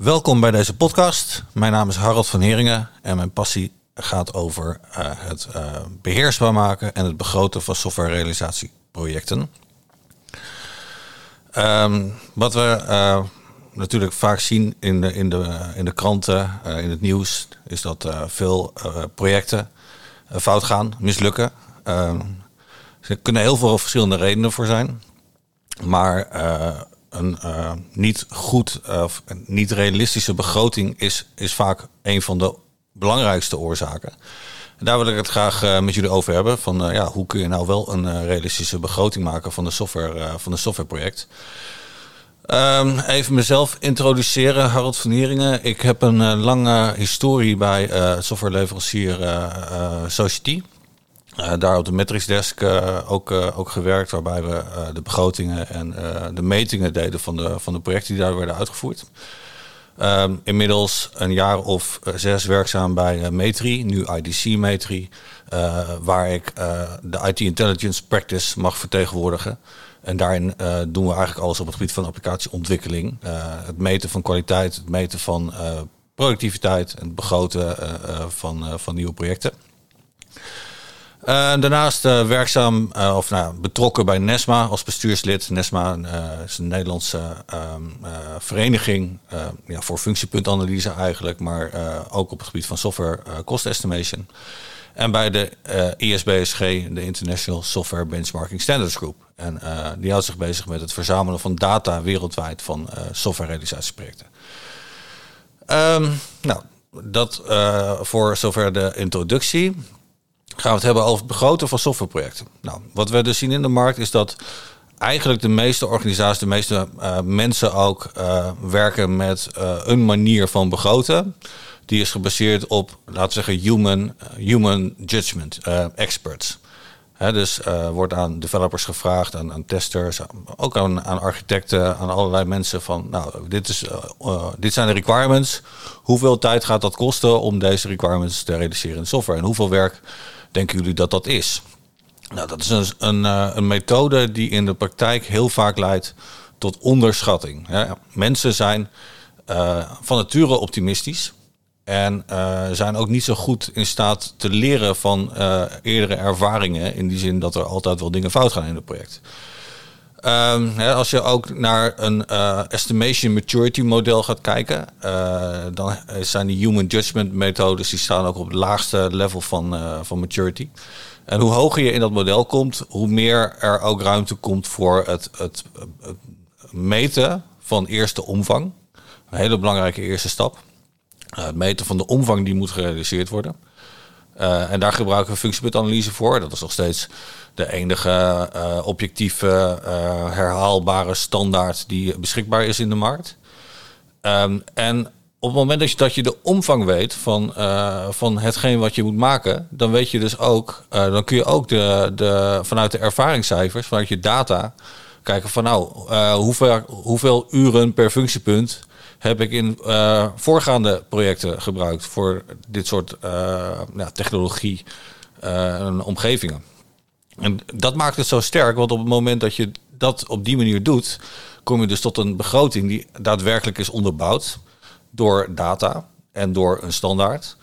Welkom bij deze podcast. Mijn naam is Harald van Heringen en mijn passie gaat over uh, het uh, beheersbaar maken en het begroten van softwarerealisatieprojecten. Um, wat we uh, natuurlijk vaak zien in de, in de, in de kranten, in het nieuws, is dat veel projecten fout gaan, mislukken. Ehm, er kunnen heel veel verschillende redenen voor zijn. Maar een uh, niet goed of uh, niet realistische begroting is, is vaak een van de belangrijkste oorzaken. En daar wil ik het graag uh, met jullie over hebben. Van ja, hoe kun je nou wel een realistische begroting maken van de software van een softwareproject? Um, even mezelf introduceren, Harold van Heringen. Ik heb een lange historie bij softwareleverancier Society. Uh, daar op de Metrics Desk uh, ook, uh, ook gewerkt, waarbij we de begrotingen en de metingen deden van de, van de projecten die daar werden uitgevoerd. Um, inmiddels een jaar of zes werkzaam bij Metri, nu IDC Metri, waar ik de IT Intelligence Practice mag vertegenwoordigen. En daarin doen we eigenlijk alles op het gebied van applicatieontwikkeling. het meten van kwaliteit, het meten van productiviteit en het begroten van, van nieuwe projecten. Uh, daarnaast uh, werkzaam uh, of nou, betrokken bij NESMA als bestuurslid. NESMA is een Nederlandse ehm, vereniging ja, voor functiepuntanalyse eigenlijk, maar ook op het gebied van software cost estimation. En bij de ISBSG, de International Software Benchmarking Standards Group. En die houdt zich bezig met het verzamelen van data wereldwijd van softwarerealisatieprojecten. Um, nou, dat voor zover de introductie gaan we het hebben over het begroten van softwareprojecten. Nou, wat we dus zien in de markt is dat eigenlijk de meeste organisaties, de meeste uh, mensen ook uh, werken met uh, een manier van begroten. Die is gebaseerd op, laten we zeggen, human, human judgment, experts. He, dus wordt aan developers gevraagd, aan, aan testers, ook aan, aan, architecten, aan allerlei mensen van, nou, dit, is, dit zijn de requirements. Hoeveel tijd gaat dat kosten om deze requirements te realiseren in software? En hoeveel werk denken jullie dat dat is? Nou, dat is een, een, eh, een methode die in de praktijk heel vaak leidt tot onderschatting. Mensen zijn uh, van nature optimistisch. En uh, zijn ook niet zo goed in staat te leren van eerdere ervaringen. In die zin dat er altijd wel dingen fout gaan in het project. Hè, als je ook naar een uh, estimation maturity model gaat kijken, uh, dan zijn die human judgment methodes die staan ook op het laagste level van, uh, van maturity. En hoe hoger je in dat model komt, hoe meer er ook ruimte komt voor het, het, het meten van eerste omvang. Een hele belangrijke eerste stap. het meten van de omvang die moet gerealiseerd worden. Uh, en daar gebruiken we functiepuntenanalyse voor. Dat is nog steeds de enige uh, objectieve, uh, herhaalbare standaard die beschikbaar is in de markt. Um, en op het moment dat je, dat je de omvang weet van, van hetgeen wat je moet maken, dan weet je dus ook, dan kun je ook de, de, vanuit de ervaringscijfers, vanuit je data, kijken van nou, hoeveel, hoeveel uren per functiepunt heb ik in uh, voorgaande projecten gebruikt voor dit soort ja, technologie uh, en omgevingen. En dat maakt het zo sterk, want op het moment dat je dat op die manier doet, kom je dus tot een begroting die daadwerkelijk is onderbouwd door data en door een standaard.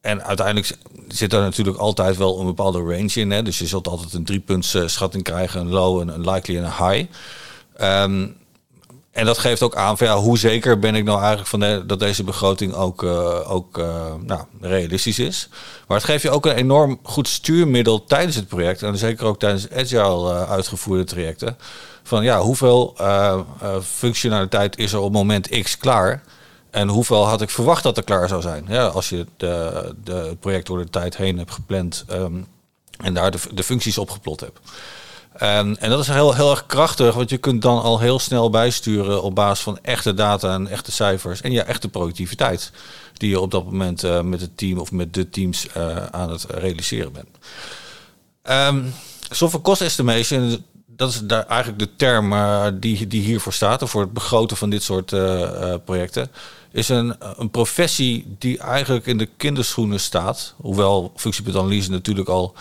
en uiteindelijk zit er natuurlijk altijd wel een bepaalde range in. Hè? Dus je zult altijd een driepunts schatting krijgen, een low, een, likely en een high. Um, en dat geeft ook aan van ja, hoe zeker ben ik nou eigenlijk van dat deze begroting ook, uh, ook uh, nou, realistisch is. Maar het geeft je ook een enorm goed stuurmiddel tijdens het project. En zeker ook tijdens agile uh, uitgevoerde trajecten. Van ja, hoeveel functionaliteit is er op moment X klaar? En hoeveel had ik verwacht dat er klaar zou zijn? Ja, als je de, de, het project door de tijd heen hebt gepland um, en daar de, de functies opgeplot hebt. En, en dat is heel, heel erg krachtig, want je kunt dan al heel snel bijsturen op basis van echte data en echte cijfers en ja, echte productiviteit die je op dat moment uh, met het team of met de teams uh, aan het realiseren bent. Um, software cost estimation, dat is daar eigenlijk de term uh, die, die hiervoor staat, voor het begroten van dit soort projecten. Is een, een professie die eigenlijk in de kinderschoenen staat. Hoewel functiepuntenanalyse natuurlijk al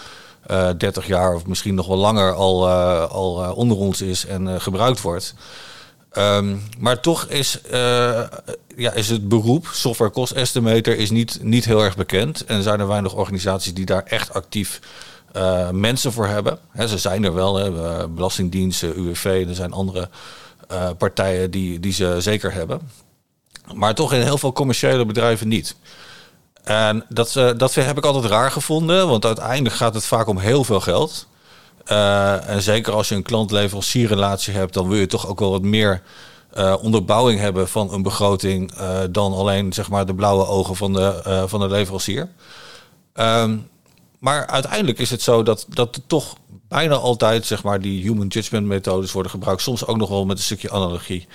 uh, eh, 30 jaar of misschien nog wel langer al, uh, al uh, onder ons is en gebruikt wordt. Ehm, maar toch is, ja, is het beroep software cost estimator is niet, niet heel erg bekend. En zijn er weinig organisaties die daar echt actief mensen voor hebben. ze zijn er wel, hè, Belastingdiensten, UWV, er zijn andere partijen die, die ze zeker hebben. Maar toch in heel veel commerciële bedrijven niet. En dat, uh, dat heb ik altijd raar gevonden, want uiteindelijk gaat het vaak om heel veel geld. Uh, en zeker als je een klant-leverancierrelatie hebt, dan wil je toch ook wel wat meer uh, onderbouwing hebben van een begroting dan alleen zeg maar, de blauwe ogen van de, van de leverancier. Um, maar uiteindelijk is het zo dat, dat er toch bijna altijd zeg maar, die human judgment methodes worden gebruikt. Soms ook nog wel met een stukje analogie.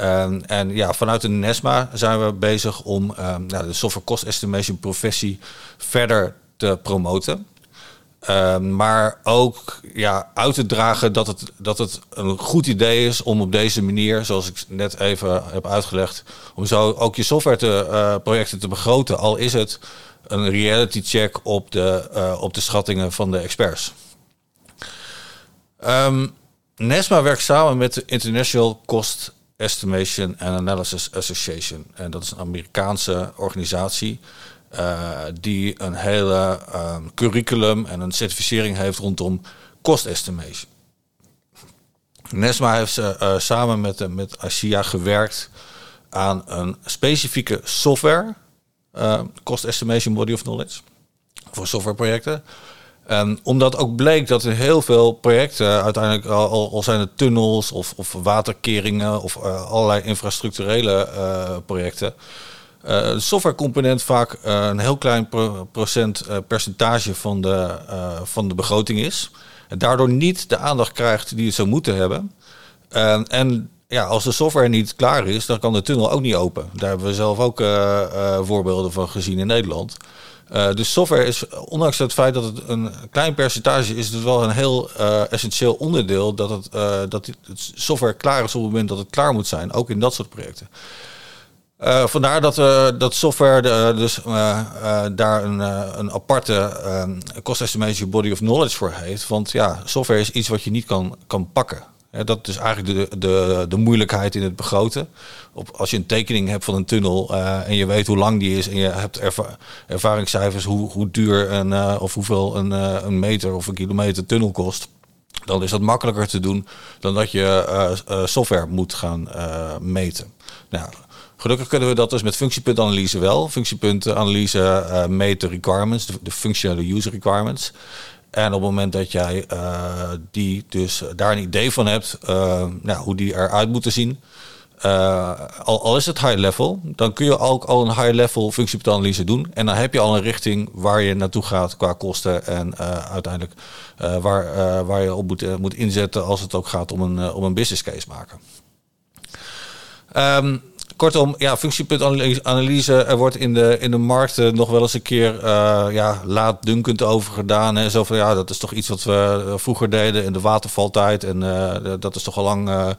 Um, en ja, vanuit de NESMA zijn we bezig om um, nou, de software cost estimation professie verder te promoten. Um, maar ook ja, uit te dragen dat het, dat het een goed idee is om op deze manier, zoals ik net even heb uitgelegd, om zo ook je software te, uh, projecten te begroten. Al is het een reality check op de, uh, op de schattingen van de experts. NESMA werkt samen met de International Cost Estimation and Analysis Association. En dat is een Amerikaanse organisatie uh, die een hele uh, curriculum en een certificering heeft rondom cost estimation. NESMA heeft uh, samen met, met ASIA gewerkt aan een specifieke software cost estimation body of knowledge voor softwareprojecten. En omdat ook bleek dat er heel veel projecten, uiteindelijk al, al zijn het tunnels of, of waterkeringen of uh, allerlei infrastructurele uh, projecten, uh, de softwarecomponent vaak een heel klein pro procent percentage van de, van de begroting is. En daardoor niet de aandacht krijgt die het zou moeten hebben. en ja, als de software niet klaar is, dan kan de tunnel ook niet open. Daar hebben we zelf ook uh, uh, voorbeelden van gezien in Nederland. Uh, dus software is, ondanks het feit dat het een klein percentage is, het wel een heel essentieel onderdeel dat, het, dat het software klaar is op het moment dat het klaar moet zijn, ook in dat soort projecten. vandaar dat, dat software dus daar een, een aparte cost estimation body of knowledge voor heeft. Want ja, software is iets wat je niet kan, kan pakken dat is eigenlijk de, de, de moeilijkheid in het begroten. Op, als je een tekening hebt van een tunnel uh, en je weet hoe lang die is en je hebt erva ervaringscijfers hoe, hoe duur een, uh, of hoeveel een, uh, een meter of een kilometer tunnel kost, dan is dat makkelijker te doen dan dat je software moet gaan meten. Nou, Gelukkig kunnen we dat dus met functiepuntanalyse wel. Functiepuntenanalyse uh, meet de requirements, de, de functionele user requirements. En op het moment dat jij uh, die dus daar een idee van hebt, uh, nou, hoe die eruit moeten zien, al, al, is het high level, dan kun je ook al een high level functieanalyse doen. En dan heb je al een richting waar je naartoe gaat qua kosten en uiteindelijk waar, waar je op moet, moet inzetten als het ook gaat om een, om een business case maken. Um, Kortom, ja, functiepuntanalyse. Er wordt in de, in de markt nog wel eens een keer uh, ja, laatdunkend over gedaan. Hè. Zo van ja, dat is toch iets wat we eh, vroeger deden in de watervaltijd. En dat is toch al lang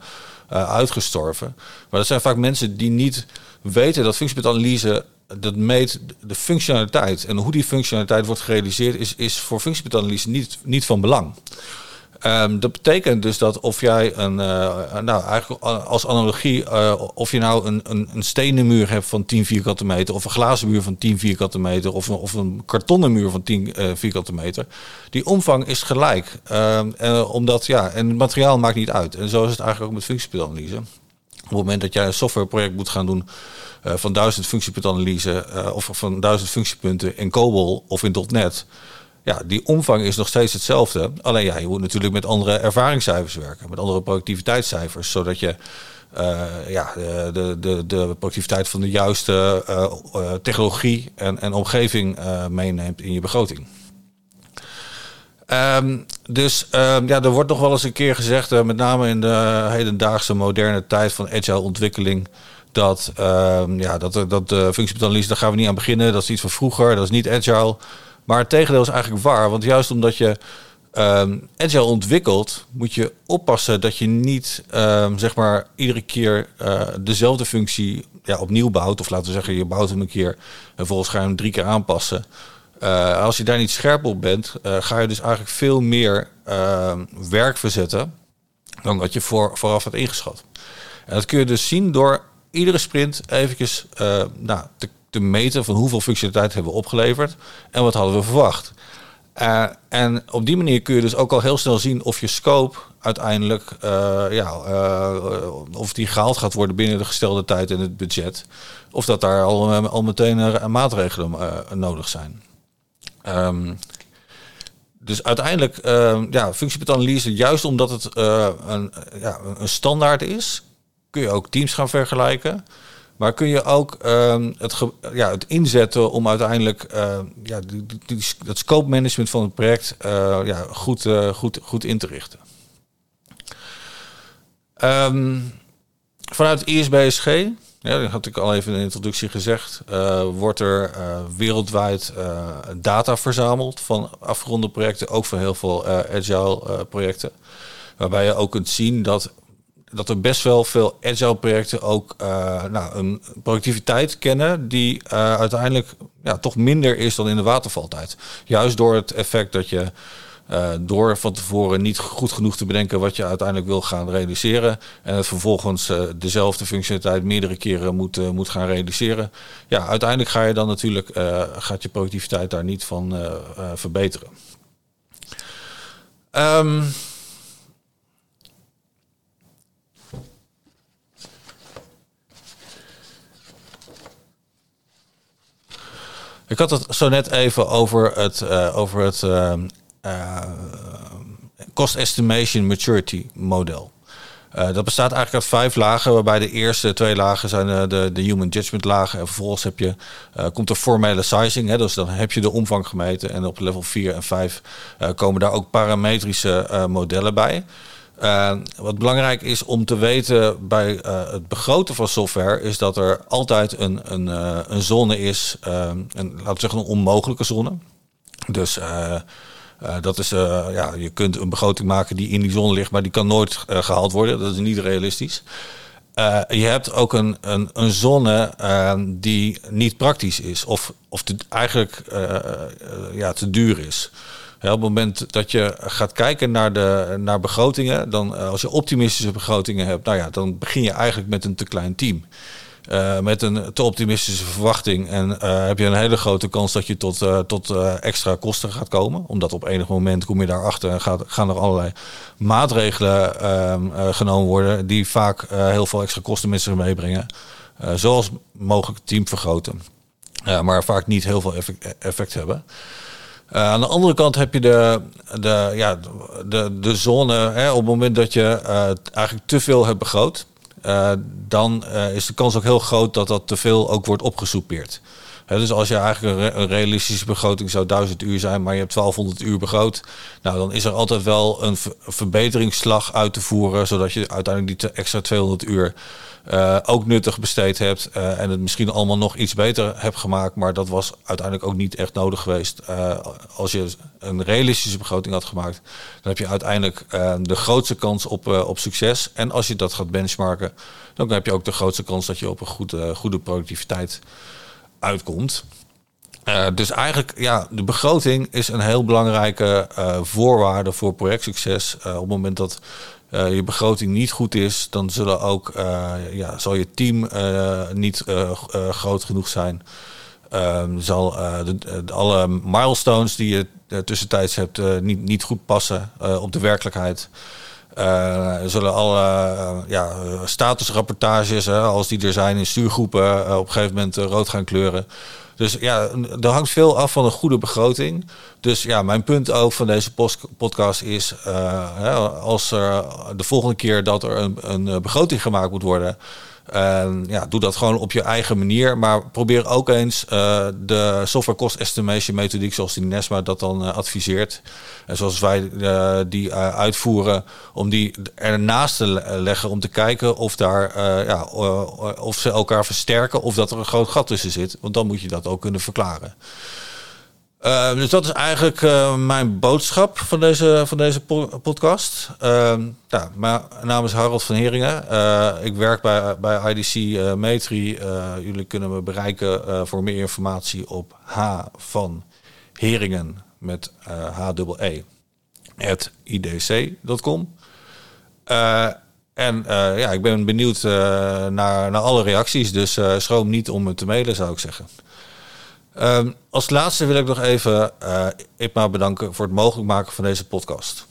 uitgestorven. Maar dat zijn vaak mensen die niet weten dat functiepuntanalyse dat meet de functionaliteit. En hoe die functionaliteit wordt gerealiseerd, is, is voor functiepuntanalyse niet, niet van belang. Um, dat betekent dus dat of jij een, uh, nou eigenlijk als analogie, uh, of je nou een, een, een, stenen muur hebt van 10 vierkante meter, of een glazen muur van 10 vierkante meter, of een, of een kartonnen muur van 10 uh, vierkante meter, die omvang is gelijk. Um, omdat ja, en het materiaal maakt niet uit. En zo is het eigenlijk ook met functiepuntenanalyse. Op het moment dat jij een softwareproject moet gaan doen van duizend functiepuntenanalyse of van duizend functiepunten in COBOL of in .NET ja, die omvang is nog steeds hetzelfde. Alleen ja, je moet natuurlijk met andere ervaringscijfers werken, met andere productiviteitscijfers, zodat je uh, ja, de, de, de productiviteit van de juiste uh, technologie en, en omgeving meeneemt in je begroting. Um, dus um, ja, er wordt nog wel eens een keer gezegd, met name in de hedendaagse moderne tijd van agile ontwikkeling, dat, um, ja, dat, dat de functieanalyse, daar gaan we niet aan beginnen. Dat is iets van vroeger, dat is niet agile. Maar het tegendeel is eigenlijk waar. Want juist omdat je um, agile ontwikkelt, moet je oppassen dat je niet um, zeg maar iedere keer uh, dezelfde functie ja, opnieuw bouwt. Of laten we zeggen, je bouwt hem een keer en volgens ga je hem drie keer aanpassen. Uh, als je daar niet scherp op bent, uh, ga je dus eigenlijk veel meer werk verzetten dan wat je voor, vooraf had ingeschat. En dat kun je dus zien door iedere sprint eventjes nou, te, te meten van hoeveel functionaliteit hebben we opgeleverd en wat hadden we verwacht. Uh, en op die manier kun je dus ook al heel snel zien of je scope uiteindelijk, uh, ja, uh, of die gehaald gaat worden binnen de gestelde tijd en het budget. Of dat daar al, al meteen maatregelen nodig zijn. Um, dus uiteindelijk, uh, ja, juist omdat het een, ja, een standaard is, kun je ook teams gaan vergelijken. Maar kun je ook ehm, het, ja, het inzetten om uiteindelijk uh, ja, dat scope management van het project uh, ja, goed, uh, goed, goed in te richten. Um, vanuit ISBSG, ja, dat had ik al even in de introductie gezegd, wordt er wereldwijd data verzameld van afgeronde projecten, ook van heel veel agile projecten. Waarbij je ook kunt zien dat dat er best wel veel agile projecten ook uh, nou, een productiviteit kennen die uh, uiteindelijk ja, toch minder is dan in de watervaltijd. Juist door het effect dat je uh, door van tevoren niet goed genoeg te bedenken wat je uiteindelijk wil gaan realiseren. En het vervolgens dezelfde functionaliteit meerdere keren moet, moet gaan realiseren. Ja, uiteindelijk ga je dan natuurlijk gaat je productiviteit daar niet van verbeteren. Um, Ik had het zo net even over het, uh, over het uh, uh, cost estimation maturity model. dat bestaat eigenlijk uit vijf lagen, waarbij de eerste twee lagen zijn de, de human judgment lagen. En vervolgens heb je, komt er formele sizing, hè, dus dan heb je de omvang gemeten. En op level 4 en 5 komen daar ook parametrische modellen bij. Uh, wat belangrijk is om te weten bij uh, het begroten van software, is dat er altijd een, een, uh, een zone is, een, laten we zeggen een onmogelijke zone. Dus dat is, ja, je kunt een begroting maken die in die zone ligt, maar die kan nooit gehaald worden. Dat is niet realistisch. je hebt ook een, een, een zone die niet praktisch is, of, of eigenlijk ja, te duur is op het moment dat je gaat kijken naar, de, naar begrotingen, dan eh, als je optimistische begrotingen hebt, nou ja, dan begin je eigenlijk met een te klein team. Uh, met een te optimistische verwachting. En uh, heb je een hele grote kans dat je tot, tot extra kosten gaat komen. Omdat op enig moment kom je daarachter en gaat, gaan er allerlei maatregelen ehm, genomen worden. die vaak heel veel extra kosten met zich meebrengen. zoals mogelijk team vergroten. maar vaak niet heel veel effect hebben. Uh, aan de andere kant heb je de, de, ja, de, de zone, hè, op het moment dat je uh, eigenlijk te veel hebt begroot, uh, dan is de kans ook heel groot dat dat te veel ook wordt opgesoupeerd. Dus als je eigenlijk een, realistische begroting zou 1000 uur zijn, maar je hebt 1200 uur begroot, nou dan is er altijd wel een verbeteringsslag uit te voeren, zodat je uiteindelijk die extra 200 uur uh, ook nuttig besteed hebt uh, en het misschien allemaal nog iets beter hebt gemaakt, maar dat was uiteindelijk ook niet echt nodig geweest. Uh, als je een realistische begroting had gemaakt, dan heb je uiteindelijk de grootste kans op, op succes. En als je dat gaat benchmarken, dan heb je ook de grootste kans dat je op een goede, goede productiviteit uitkomt. dus eigenlijk, ja, de begroting is een heel belangrijke voorwaarde voor projectsucces. op het moment dat uh, je begroting niet goed is, dan zullen ook, uh, ja, zal je team uh, niet groot genoeg zijn. Ehm, zal de, de, alle milestones die je tussentijds hebt niet, niet goed passen op de werkelijkheid. zullen alle ja, statusrapportages, als die er zijn in stuurgroepen, op een gegeven moment rood gaan kleuren. Dus ja, er hangt veel af van een goede begroting. Dus ja, mijn punt ook van deze podcast is, uh, als er de volgende keer dat er een, een begroting gemaakt moet worden, uh, ja, doe dat gewoon op je eigen manier. Maar probeer ook eens uh, de software cost estimation methodiek, zoals die NESMA dat dan uh, adviseert. En zoals wij die uitvoeren, om die ernaast te leggen om te kijken of, daar, ja, of ze elkaar versterken of dat er een groot gat tussen zit. Want dan moet je dat ook kunnen verklaren. Uh, dus dat is eigenlijk uh, mijn boodschap van deze, van deze podcast. Uh, ja, mijn naam is Harold van Heringen. Uh, ik werk bij, bij IDC Metri. jullie kunnen me bereiken voor meer informatie op H van Heringen met H-E-E at idc.com. En ja, ik ben benieuwd naar, naar alle reacties. Dus schroom niet om me te mailen, zou ik zeggen. Um, als laatste wil ik nog even IPMA bedanken voor het mogelijk maken van deze podcast.